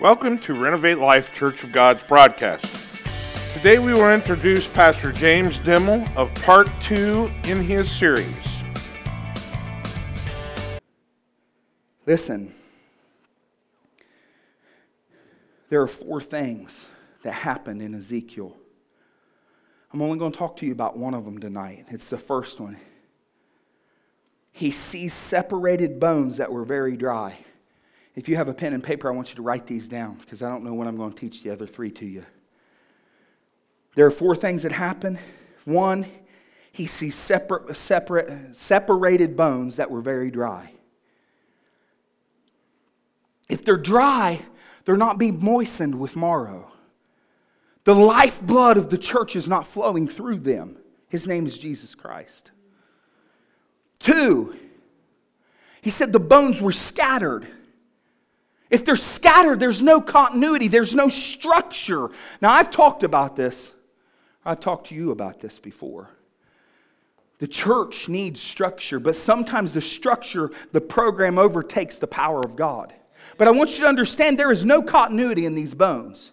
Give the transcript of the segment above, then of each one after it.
Welcome to Renovate Life Church of God's broadcast. Today we will introduce Pastor James Dimel of part two in his series. Listen, there are four things that happened in Ezekiel. I'm only going to talk to you about one of them tonight. It's the first one. He sees separated bones that were very dry. If you have a pen and paper, I want you to write these down because I don't know when I'm going to teach the other three to you. There are four things that happen. One, he sees separate, separate, separated bones that were very dry. If they're dry, they're not being moistened with marrow. The lifeblood of the church is not flowing through them. His name is Jesus Christ. Two, he said the bones were scattered. If they're scattered, there's no continuity, there's no structure. Now, I've talked about this. I've talked to you about this before. The church needs structure, but sometimes the structure, the program overtakes the power of God. But I want you to understand there is no continuity in these bones.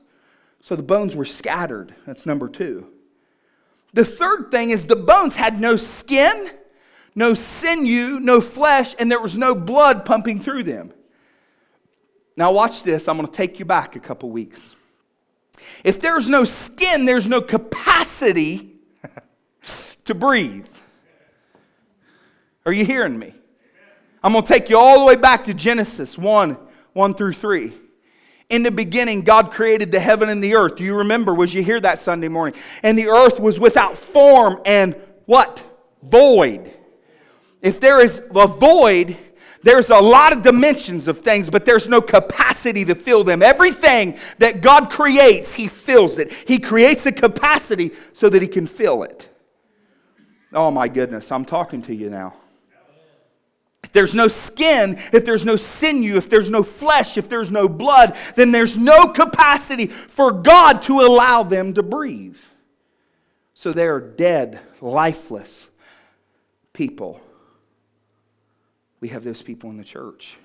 So the bones were scattered. That's number two. The third thing is the bones had no skin, no sinew, no flesh, and there was no blood pumping through them. Now, watch this. I'm going to take you back a couple weeks. If there's no skin, there's no capacity to breathe. Are you hearing me? I'm going to take you all the way back to Genesis 1 1 through 3. In the beginning, God created the heaven and the earth. Do you remember? Was you here that Sunday morning? And the earth was without form and what? Void. If there is a void, there's a lot of dimensions of things, but there's no capacity to fill them. Everything that God creates, He fills it. He creates a capacity so that He can fill it. Oh my goodness, I'm talking to you now. If there's no skin, if there's no sinew, if there's no flesh, if there's no blood, then there's no capacity for God to allow them to breathe. So they are dead, lifeless people. We have those people in the church.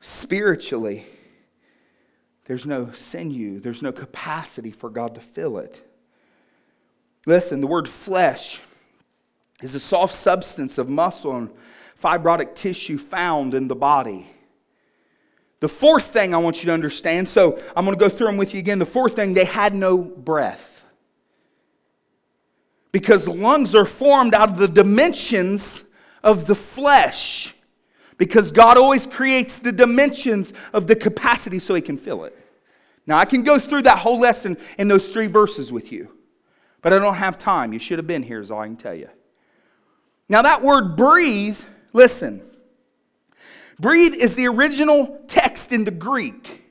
Spiritually, there's no sinew, there's no capacity for God to fill it. Listen, the word flesh is a soft substance of muscle and fibrotic tissue found in the body. The fourth thing I want you to understand, so I'm going to go through them with you again. The fourth thing, they had no breath. Because lungs are formed out of the dimensions of the flesh. Because God always creates the dimensions of the capacity so He can fill it. Now, I can go through that whole lesson in those three verses with you, but I don't have time. You should have been here, is all I can tell you. Now, that word breathe, listen. Breathe is the original text in the Greek.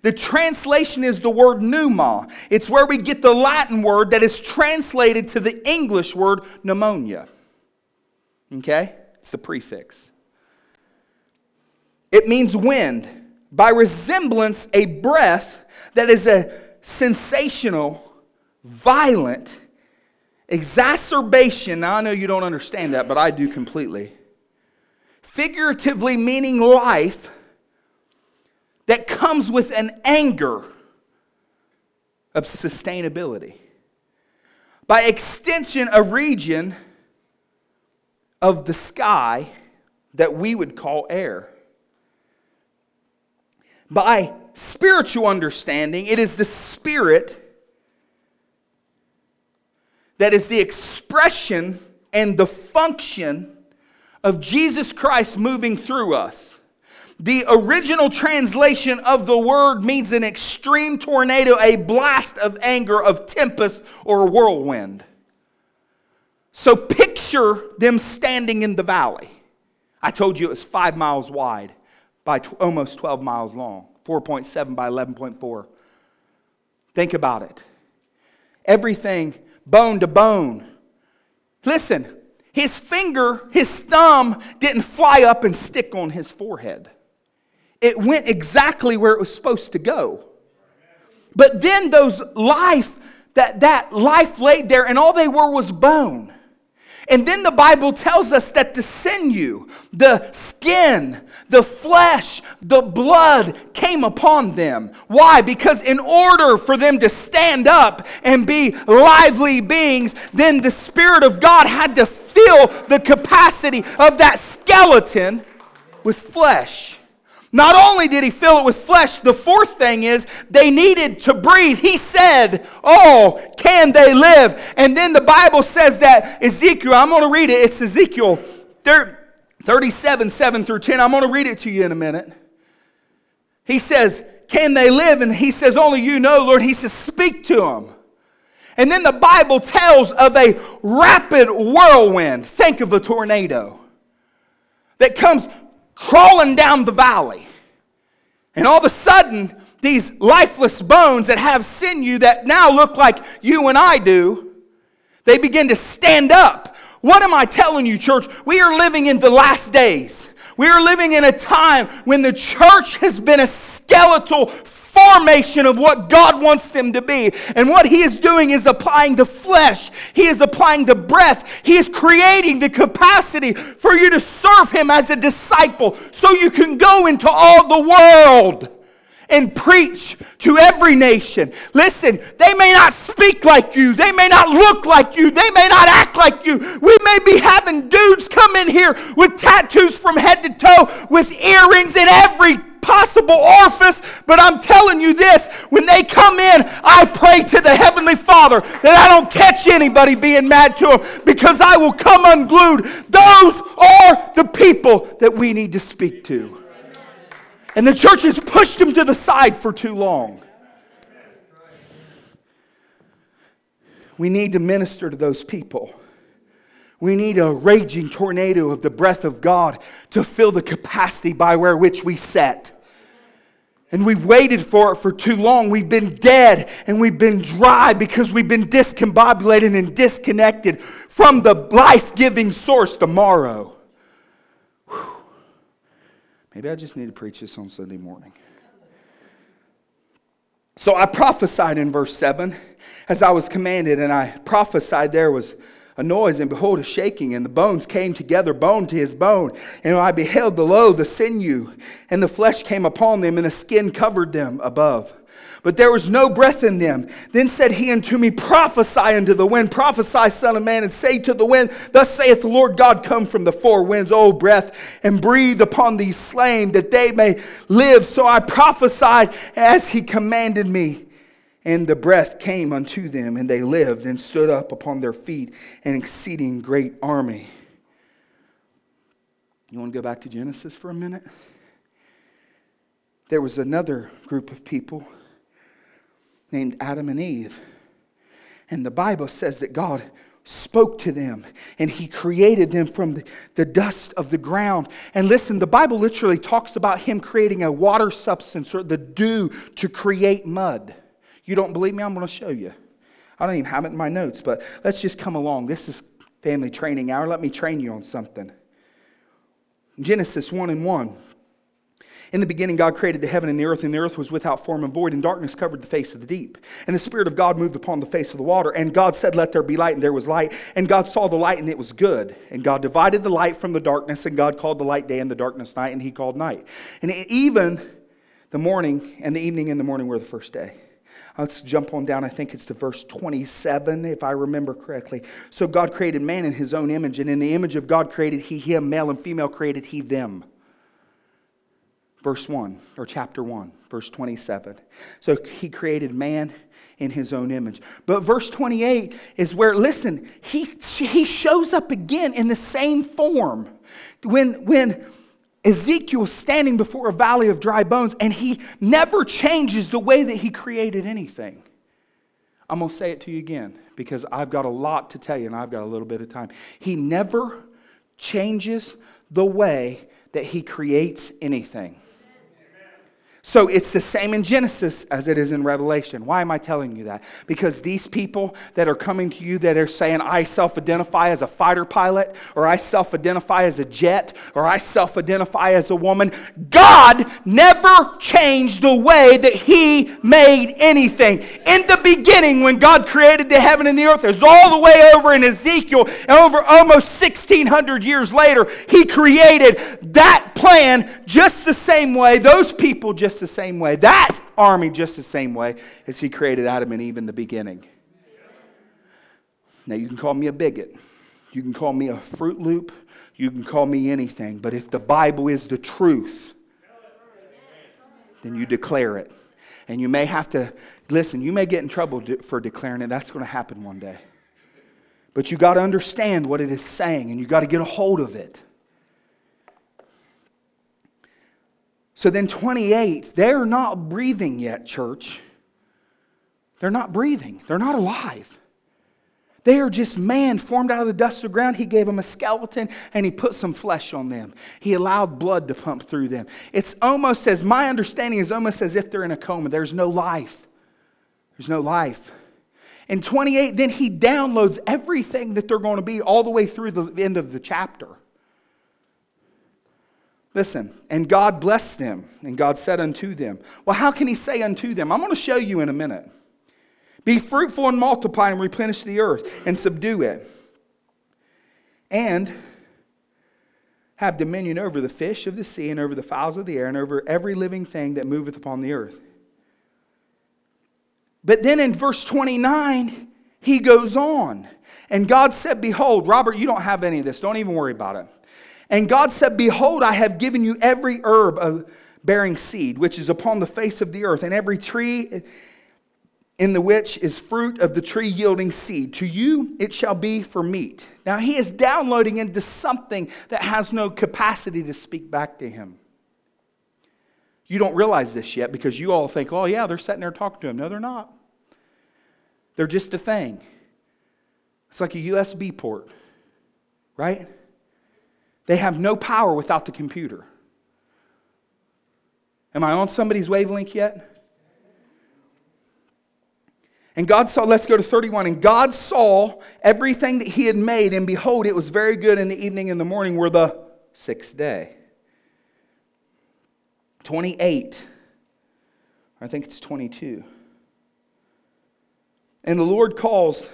The translation is the word pneuma. It's where we get the Latin word that is translated to the English word pneumonia. Okay? It's a prefix. It means wind. By resemblance, a breath that is a sensational, violent, Exacerbation, now I know you don't understand that, but I do completely. Figuratively meaning life that comes with an anger of sustainability. By extension, a region of the sky that we would call air. By spiritual understanding, it is the spirit that is the expression and the function of Jesus Christ moving through us. The original translation of the word means an extreme tornado, a blast of anger, of tempest, or whirlwind. So picture them standing in the valley. I told you it was five miles wide by t- almost 12 miles long, 4.7 by 11.4. Think about it. Everything bone to bone. Listen, his finger, his thumb didn't fly up and stick on his forehead. It went exactly where it was supposed to go. But then those life, that, that life laid there, and all they were was bone. And then the Bible tells us that the sinew, the skin, the flesh, the blood came upon them. Why? Because in order for them to stand up and be lively beings, then the Spirit of God had to fill the capacity of that skeleton with flesh. Not only did he fill it with flesh, the fourth thing is they needed to breathe. He said, Oh, can they live? And then the Bible says that Ezekiel, I'm going to read it. It's Ezekiel 37, 7 through 10. I'm going to read it to you in a minute. He says, Can they live? And he says, Only you know, Lord. He says, Speak to them. And then the Bible tells of a rapid whirlwind. Think of a tornado that comes crawling down the valley. And all of a sudden, these lifeless bones that have sinew that now look like you and I do, they begin to stand up. What am I telling you, church? We are living in the last days. We are living in a time when the church has been a skeletal formation of what God wants them to be. And what He is doing is applying the flesh, He is applying the breath, He is creating the capacity for you to serve Him as a disciple so you can go into all the world and preach to every nation. Listen, they may not speak like you, they may not look like you, they may not act like you. We may be having dudes come in here with tattoos from head to toe, with earrings in every possible orifice, but I'm telling you this when they come in, I pray to the Heavenly Father that I don't catch anybody being mad to them because I will come unglued. Those are the people that we need to speak to. And the church has pushed them to the side for too long. We need to minister to those people. We need a raging tornado of the breath of God to fill the capacity by where which we set. And we've waited for it for too long. We've been dead and we've been dry because we've been discombobulated and disconnected from the life giving source tomorrow. Whew. Maybe I just need to preach this on Sunday morning. So I prophesied in verse 7 as I was commanded, and I prophesied there was a noise, and behold, a shaking, and the bones came together, bone to his bone. And I beheld the lo, the sinew, and the flesh came upon them, and the skin covered them above. But there was no breath in them. Then said he unto me, Prophesy unto the wind, prophesy, Son of Man, and say to the wind, Thus saith the Lord God, Come from the four winds, O breath, and breathe upon these slain, that they may live. So I prophesied as he commanded me. And the breath came unto them, and they lived and stood up upon their feet, an exceeding great army. You want to go back to Genesis for a minute? There was another group of people named Adam and Eve. And the Bible says that God spoke to them and he created them from the, dust of the ground. And listen, the Bible literally talks about him creating a water substance or the dew to create mud. You don't believe me? I'm going to show you. I don't even have it in my notes, but let's just come along. This is family training hour. Let me train you on something. Genesis 1 and 1. In the beginning, God created the heaven and the earth, and the earth was without form and void, and darkness covered the face of the deep. And the Spirit of God moved upon the face of the water. And God said, Let there be light, and there was light. And God saw the light, and it was good. And God divided the light from the darkness, and God called the light day, and the darkness night, and He called night. And even the morning and the evening and the morning were the first day. Uh, let's jump on down. I think it's to verse 27, if I remember correctly. So God created man in his own image, and in the image of God created he him, male and female created he them. Verse 1, or chapter 1, verse 27. So he created man in his own image. But verse 28 is where, listen, he, he shows up again in the same form. When, when Ezekiel standing before a valley of dry bones, and he never changes the way that he created anything. I'm going to say it to you again because I've got a lot to tell you and I've got a little bit of time. He never changes the way that he creates anything. So it's the same in Genesis as it is in Revelation. Why am I telling you that? Because these people that are coming to you that are saying, I self identify as a fighter pilot, or I self identify as a jet, or I self identify as a woman, God never changed the way that He made anything. In the beginning, when God created the heaven and the earth, there's all the way over in Ezekiel, and over almost 1600 years later, He created that plan just the same way, those people just just the same way, that army just the same way as he created Adam and Eve in the beginning. Now, you can call me a bigot. You can call me a Fruit Loop. You can call me anything. But if the Bible is the truth, then you declare it. And you may have to, listen, you may get in trouble for declaring it. That's going to happen one day. But you got to understand what it is saying and you got to get a hold of it. So then, 28, they're not breathing yet, church. They're not breathing, they're not alive. They are just man formed out of the dust of the ground. He gave them a skeleton and he put some flesh on them. He allowed blood to pump through them. It's almost as my understanding is almost as if they're in a coma. There's no life. There's no life. In 28, then he downloads everything that they're going to be all the way through the end of the chapter. Listen, and God blessed them, and God said unto them, Well, how can He say unto them? I'm going to show you in a minute. Be fruitful and multiply and replenish the earth and subdue it. And have dominion over the fish of the sea and over the fowls of the air and over every living thing that moveth upon the earth. But then in verse 29, he goes on. And God said, Behold, Robert, you don't have any of this. Don't even worry about it. And God said, Behold, I have given you every herb bearing seed, which is upon the face of the earth, and every tree in the which is fruit of the tree yielding seed. To you it shall be for meat. Now he is downloading into something that has no capacity to speak back to him. You don't realize this yet because you all think, oh, yeah, they're sitting there talking to him. No, they're not. They're just a thing. It's like a USB port, right? They have no power without the computer. Am I on somebody's wavelength yet? And God saw, let's go to 31. And God saw everything that He had made, and behold, it was very good in the evening and the morning were the sixth day. 28. I think it's 22. And the Lord calls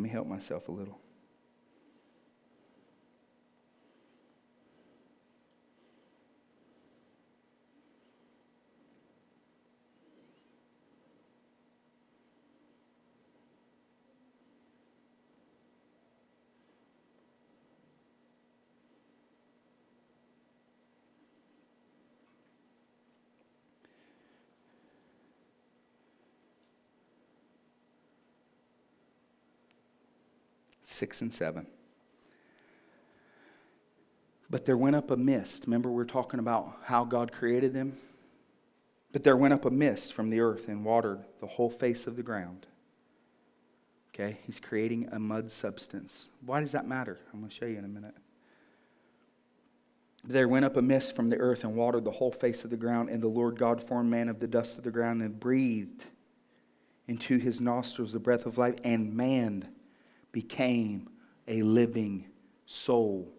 Let me help myself a little. Six and seven. But there went up a mist. Remember, we are talking about how God created them? But there went up a mist from the earth and watered the whole face of the ground. Okay? He's creating a mud substance. Why does that matter? I'm going to show you in a minute. There went up a mist from the earth and watered the whole face of the ground, and the Lord God formed man of the dust of the ground and breathed into his nostrils the breath of life, and man became a living soul.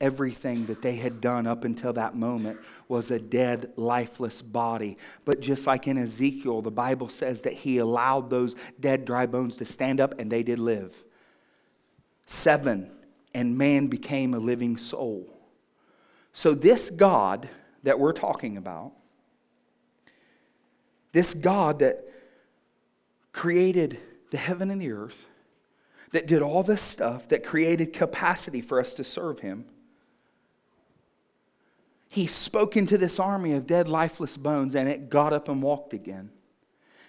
Everything that they had done up until that moment was a dead, lifeless body. But just like in Ezekiel, the Bible says that he allowed those dead, dry bones to stand up and they did live. Seven, and man became a living soul. So, this God that we're talking about, this God that created the heaven and the earth, that did all this stuff, that created capacity for us to serve him. He spoke into this army of dead, lifeless bones, and it got up and walked again.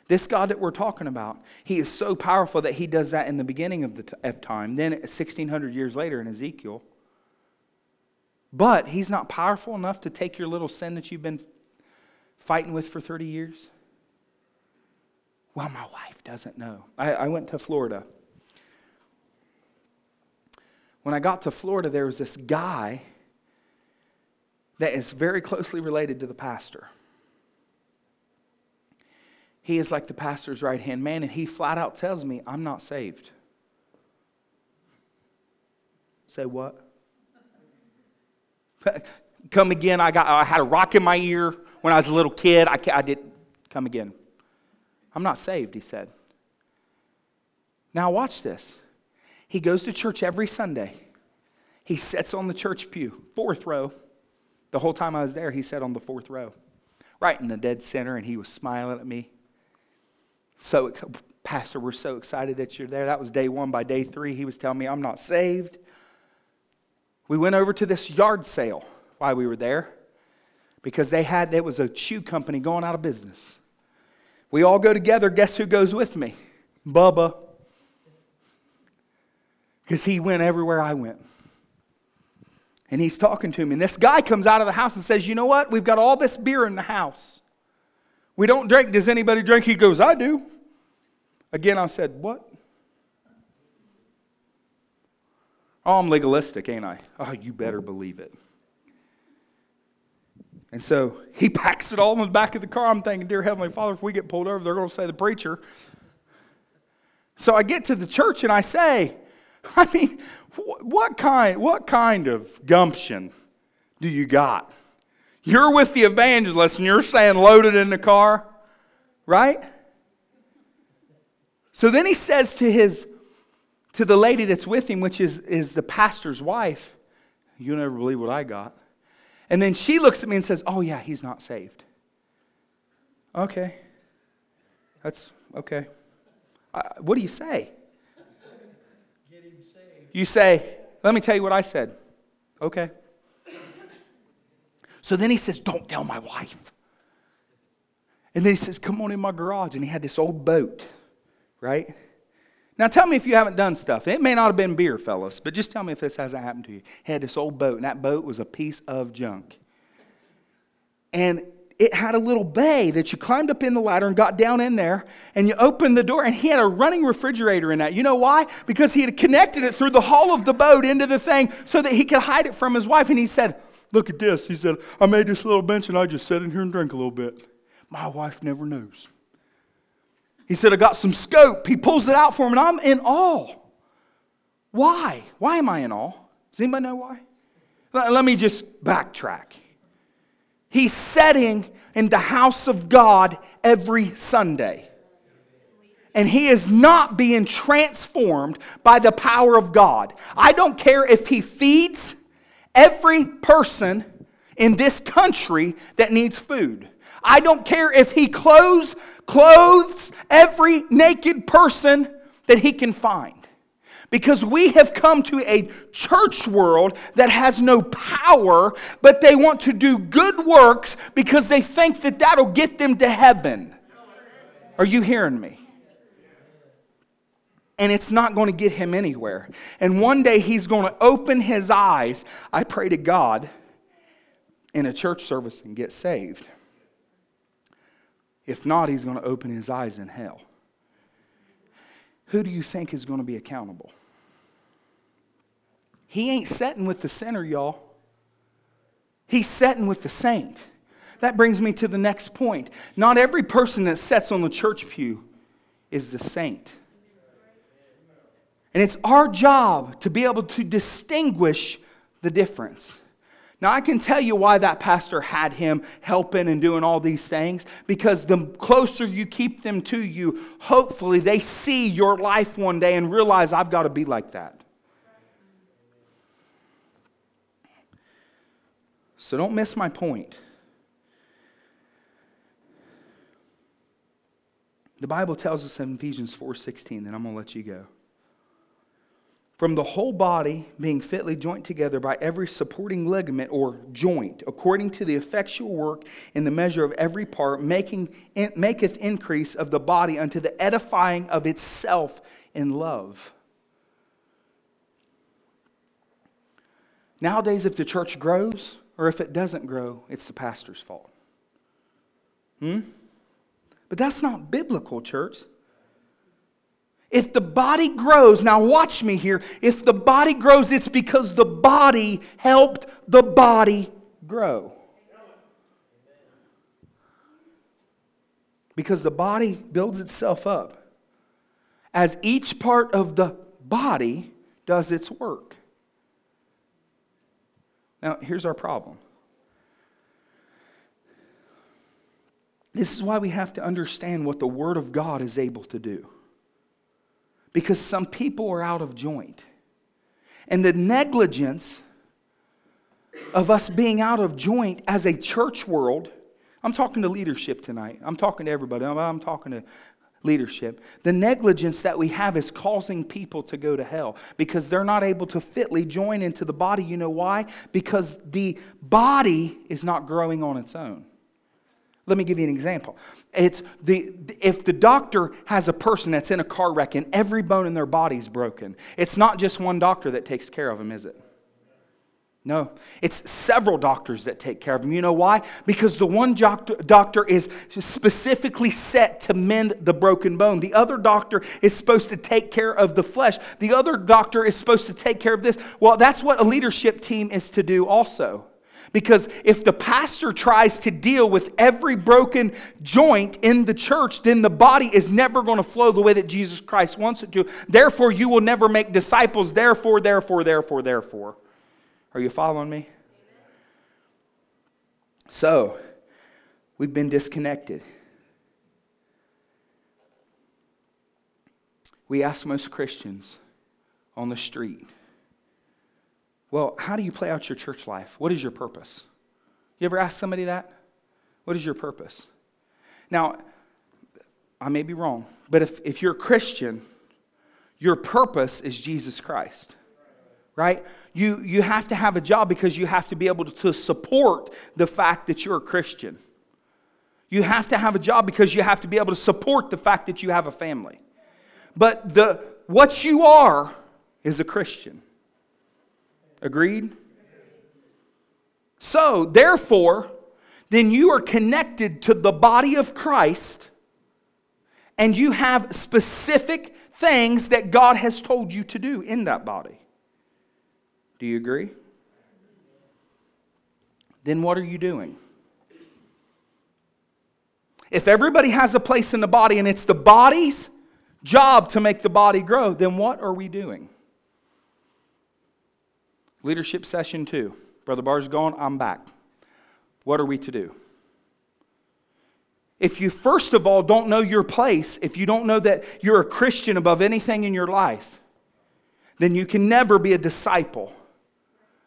This God that we're talking about, he is so powerful that he does that in the beginning of, the t- of time, then 1600 years later in Ezekiel. But he's not powerful enough to take your little sin that you've been fighting with for 30 years. Well, my wife doesn't know. I, I went to Florida. When I got to Florida, there was this guy that is very closely related to the pastor. He is like the pastor's right hand man, and he flat out tells me, I'm not saved. Say what? come again. I, got, I had a rock in my ear when I was a little kid. I, I did come again. I'm not saved, he said. Now, watch this. He goes to church every Sunday. He sits on the church pew, fourth row. The whole time I was there, he sat on the fourth row, right in the dead center, and he was smiling at me. So, Pastor, we're so excited that you're there. That was day one. By day three, he was telling me, I'm not saved. We went over to this yard sale while we were there because they had, it was a shoe company going out of business. We all go together. Guess who goes with me? Bubba. Because he went everywhere I went. And he's talking to me. And this guy comes out of the house and says, You know what? We've got all this beer in the house. We don't drink. Does anybody drink? He goes, I do. Again, I said, What? Oh, I'm legalistic, ain't I? Oh, you better believe it. And so he packs it all in the back of the car. I'm thinking, Dear Heavenly Father, if we get pulled over, they're going to say the preacher. So I get to the church and I say, I mean, what kind, what kind of gumption do you got? You're with the evangelist and you're saying loaded in the car, right? So then he says to his to the lady that's with him, which is, is the pastor's wife, You'll never believe what I got. And then she looks at me and says, Oh, yeah, he's not saved. Okay. That's okay. Uh, what do you say? You say, Let me tell you what I said. Okay. So then he says, Don't tell my wife. And then he says, Come on in my garage. And he had this old boat, right? Now tell me if you haven't done stuff. It may not have been beer, fellas, but just tell me if this hasn't happened to you. He had this old boat, and that boat was a piece of junk. And it had a little bay that you climbed up in the ladder and got down in there, and you opened the door, and he had a running refrigerator in that. You know why? Because he had connected it through the hull of the boat into the thing so that he could hide it from his wife. And he said, Look at this. He said, I made this little bench, and I just sat in here and drank a little bit. My wife never knows. He said, I got some scope. He pulls it out for him, and I'm in awe. Why? Why am I in awe? Does anybody know why? Let me just backtrack. He's setting in the house of God every Sunday. And he is not being transformed by the power of God. I don't care if he feeds every person in this country that needs food. I don't care if he clothes, clothes every naked person that he can find. Because we have come to a church world that has no power, but they want to do good works because they think that that'll get them to heaven. Are you hearing me? And it's not going to get him anywhere. And one day he's going to open his eyes, I pray to God, in a church service and get saved. If not, he's going to open his eyes in hell. Who do you think is going to be accountable? He ain't setting with the sinner, y'all. He's setting with the saint. That brings me to the next point. Not every person that sits on the church pew is the saint. And it's our job to be able to distinguish the difference. Now, I can tell you why that pastor had him helping and doing all these things because the closer you keep them to you, hopefully they see your life one day and realize I've got to be like that. So don't miss my point. The Bible tells us in Ephesians 4:16 that I'm going to let you go from the whole body being fitly joined together by every supporting ligament or joint, according to the effectual work in the measure of every part, making, maketh increase of the body unto the edifying of itself in love. Nowadays, if the church grows or if it doesn't grow, it's the pastor's fault. Hmm? But that's not biblical, church. If the body grows, now watch me here. If the body grows, it's because the body helped the body grow. Because the body builds itself up as each part of the body does its work. Now, here's our problem. This is why we have to understand what the Word of God is able to do because some people are out of joint. And the negligence of us being out of joint as a church world, I'm talking to leadership tonight. I'm talking to everybody. I'm talking to leadership. The negligence that we have is causing people to go to hell because they're not able to fitly join into the body. You know why? Because the body is not growing on its own. Let me give you an example. It's the, if the doctor has a person that's in a car wreck and every bone in their body's broken, it's not just one doctor that takes care of them, is it? No, it's several doctors that take care of them. You know why? Because the one doctor is specifically set to mend the broken bone. The other doctor is supposed to take care of the flesh. The other doctor is supposed to take care of this. Well, that's what a leadership team is to do also. Because if the pastor tries to deal with every broken joint in the church, then the body is never going to flow the way that Jesus Christ wants it to. Therefore, you will never make disciples. Therefore, therefore, therefore, therefore. Are you following me? So, we've been disconnected. We ask most Christians on the street, well, how do you play out your church life? What is your purpose? You ever ask somebody that? What is your purpose? Now, I may be wrong, but if, if you're a Christian, your purpose is Jesus Christ, right? You, you have to have a job because you have to be able to support the fact that you're a Christian. You have to have a job because you have to be able to support the fact that you have a family. But the, what you are is a Christian. Agreed? So, therefore, then you are connected to the body of Christ and you have specific things that God has told you to do in that body. Do you agree? Then what are you doing? If everybody has a place in the body and it's the body's job to make the body grow, then what are we doing? Leadership session two. Brother Barr's gone, I'm back. What are we to do? If you, first of all, don't know your place, if you don't know that you're a Christian above anything in your life, then you can never be a disciple.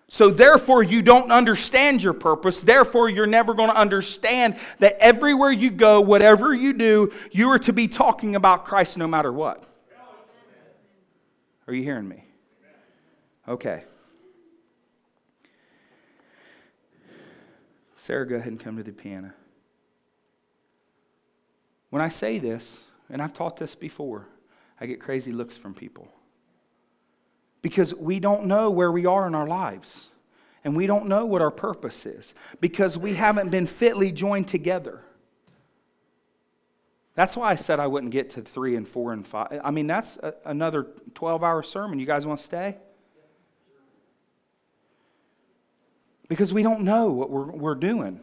So, therefore, you don't understand your purpose. Therefore, you're never going to understand that everywhere you go, whatever you do, you are to be talking about Christ no matter what. Are you hearing me? Okay. Sarah, go ahead and come to the piano. When I say this, and I've taught this before, I get crazy looks from people. Because we don't know where we are in our lives. And we don't know what our purpose is. Because we haven't been fitly joined together. That's why I said I wouldn't get to three and four and five. I mean, that's a, another 12 hour sermon. You guys want to stay? Because we don't know what we're, we're doing.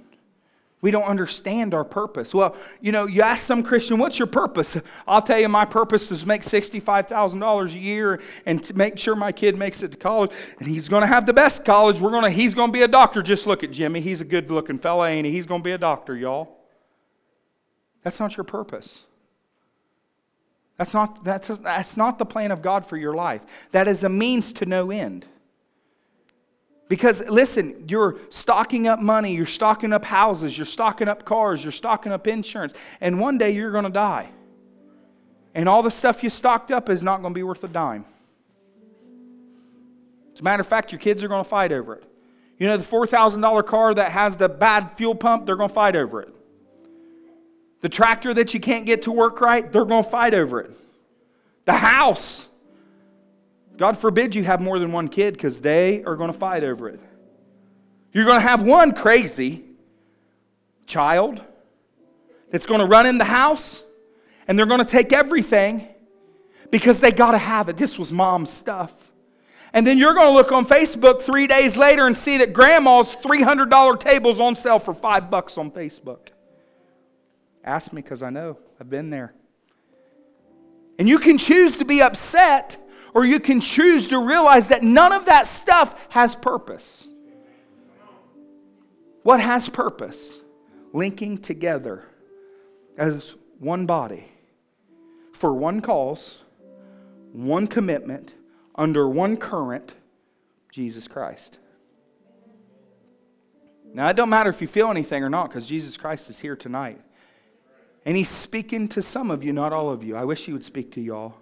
We don't understand our purpose. Well, you know, you ask some Christian, what's your purpose? I'll tell you, my purpose is make $65,000 a year and to make sure my kid makes it to college. And he's going to have the best college. We're gonna, he's going to be a doctor. Just look at Jimmy. He's a good looking fella, ain't he? He's going to be a doctor, y'all. That's not your purpose. That's not, that's, that's not the plan of God for your life. That is a means to no end. Because listen, you're stocking up money, you're stocking up houses, you're stocking up cars, you're stocking up insurance, and one day you're going to die. And all the stuff you stocked up is not going to be worth a dime. As a matter of fact, your kids are going to fight over it. You know, the $4,000 car that has the bad fuel pump, they're going to fight over it. The tractor that you can't get to work right, they're going to fight over it. The house God forbid you have more than one kid because they are going to fight over it. You're going to have one crazy child that's going to run in the house and they're going to take everything because they got to have it. This was mom's stuff. And then you're going to look on Facebook three days later and see that grandma's $300 table's on sale for five bucks on Facebook. Ask me because I know. I've been there. And you can choose to be upset or you can choose to realize that none of that stuff has purpose. What has purpose? Linking together as one body for one cause, one commitment, under one current Jesus Christ. Now, it don't matter if you feel anything or not because Jesus Christ is here tonight. And he's speaking to some of you, not all of you. I wish he would speak to y'all.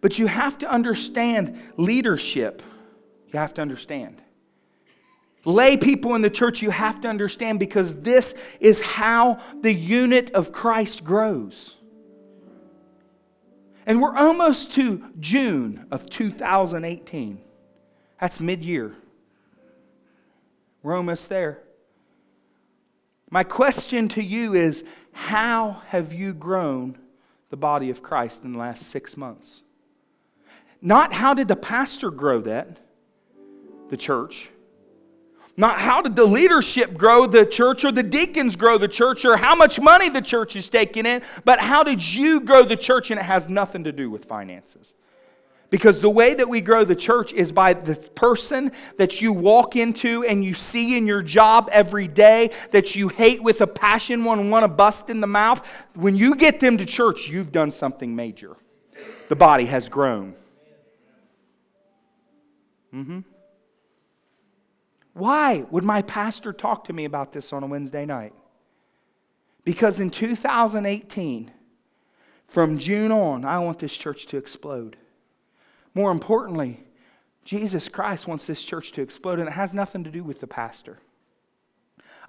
But you have to understand leadership. You have to understand. Lay people in the church, you have to understand because this is how the unit of Christ grows. And we're almost to June of 2018. That's mid year. We're almost there. My question to you is how have you grown the body of Christ in the last six months? Not how did the pastor grow that, the church. Not how did the leadership grow the church or the deacons grow the church or how much money the church is taking in, but how did you grow the church? And it has nothing to do with finances. Because the way that we grow the church is by the person that you walk into and you see in your job every day that you hate with a passion, one want to bust in the mouth. When you get them to church, you've done something major. The body has grown. Mm-hmm. Why would my pastor talk to me about this on a Wednesday night? Because in 2018, from June on, I want this church to explode. More importantly, Jesus Christ wants this church to explode, and it has nothing to do with the pastor.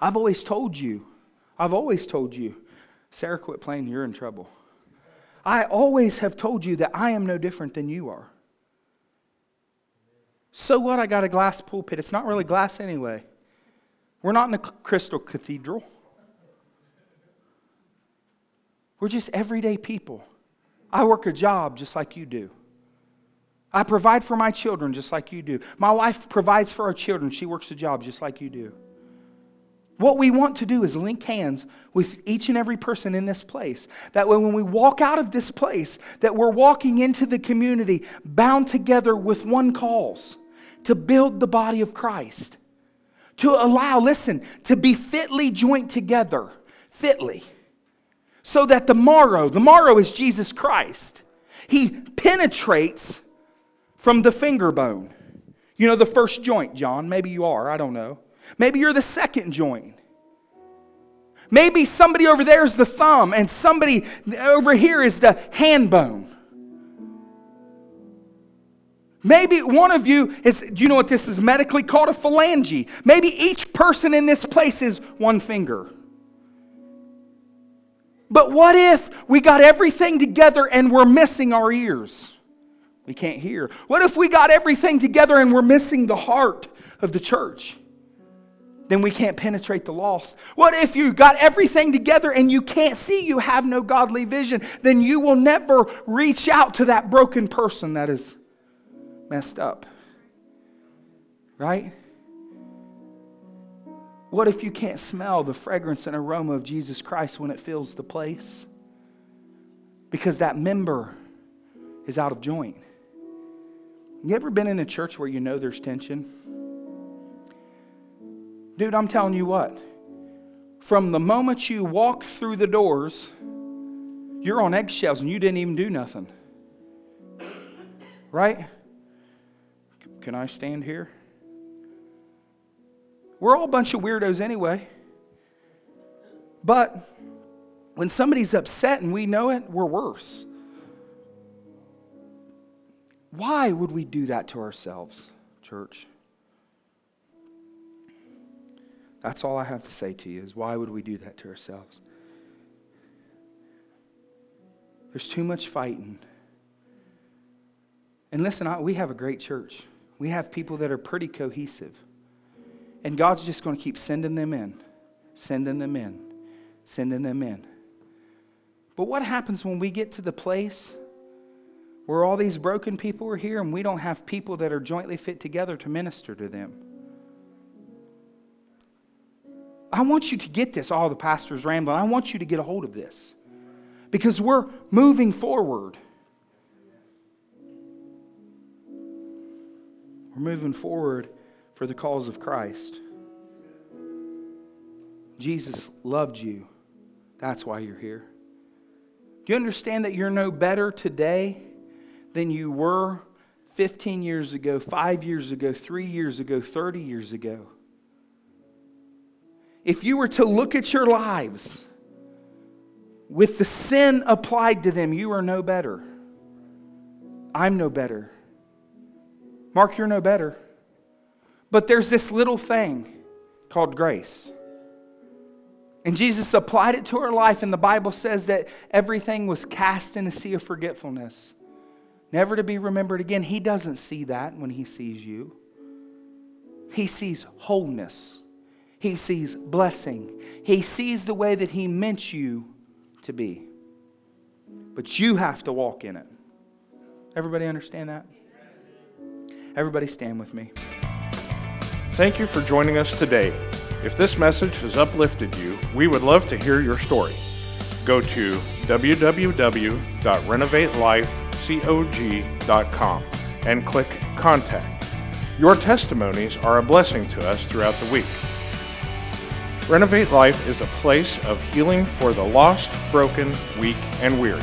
I've always told you, I've always told you, Sarah, quit playing, you're in trouble. I always have told you that I am no different than you are. So what? I got a glass pulpit. It's not really glass anyway. We're not in a crystal cathedral. We're just everyday people. I work a job just like you do. I provide for my children just like you do. My wife provides for our children. She works a job just like you do. What we want to do is link hands with each and every person in this place. That way when we walk out of this place, that we're walking into the community bound together with one cause to build the body of Christ. To allow, listen, to be fitly joined together, fitly. So that the marrow, the marrow is Jesus Christ. He penetrates from the finger bone. You know, the first joint, John. Maybe you are, I don't know. Maybe you're the second joint. Maybe somebody over there is the thumb, and somebody over here is the hand bone. Maybe one of you is, do you know what this is medically called? A phalange. Maybe each person in this place is one finger. But what if we got everything together and we're missing our ears? We can't hear. What if we got everything together and we're missing the heart of the church? Then we can't penetrate the lost. What if you got everything together and you can't see, you have no godly vision? Then you will never reach out to that broken person that is messed up. Right? What if you can't smell the fragrance and aroma of Jesus Christ when it fills the place? Because that member is out of joint. You ever been in a church where you know there's tension? Dude, I'm telling you what. From the moment you walk through the doors, you're on eggshells and you didn't even do nothing. Right? Can I stand here? We're all a bunch of weirdos anyway. But when somebody's upset and we know it, we're worse. Why would we do that to ourselves, church? That's all I have to say to you is why would we do that to ourselves? There's too much fighting. And listen, I, we have a great church. We have people that are pretty cohesive. And God's just going to keep sending them in, sending them in, sending them in. But what happens when we get to the place where all these broken people are here and we don't have people that are jointly fit together to minister to them? I want you to get this. All oh, the pastors rambling. I want you to get a hold of this because we're moving forward. We're moving forward for the cause of Christ. Jesus loved you. That's why you're here. Do you understand that you're no better today than you were 15 years ago, five years ago, three years ago, 30 years ago? If you were to look at your lives with the sin applied to them, you are no better. I'm no better. Mark, you're no better. But there's this little thing called grace. And Jesus applied it to our life, and the Bible says that everything was cast in a sea of forgetfulness, never to be remembered again. He doesn't see that when He sees you, He sees wholeness, He sees blessing, He sees the way that He meant you to be. But you have to walk in it. Everybody understand that? Everybody stand with me. Thank you for joining us today. If this message has uplifted you, we would love to hear your story. Go to www.renovatelife.cog.com and click Contact. Your testimonies are a blessing to us throughout the week. Renovate Life is a place of healing for the lost, broken, weak, and weary.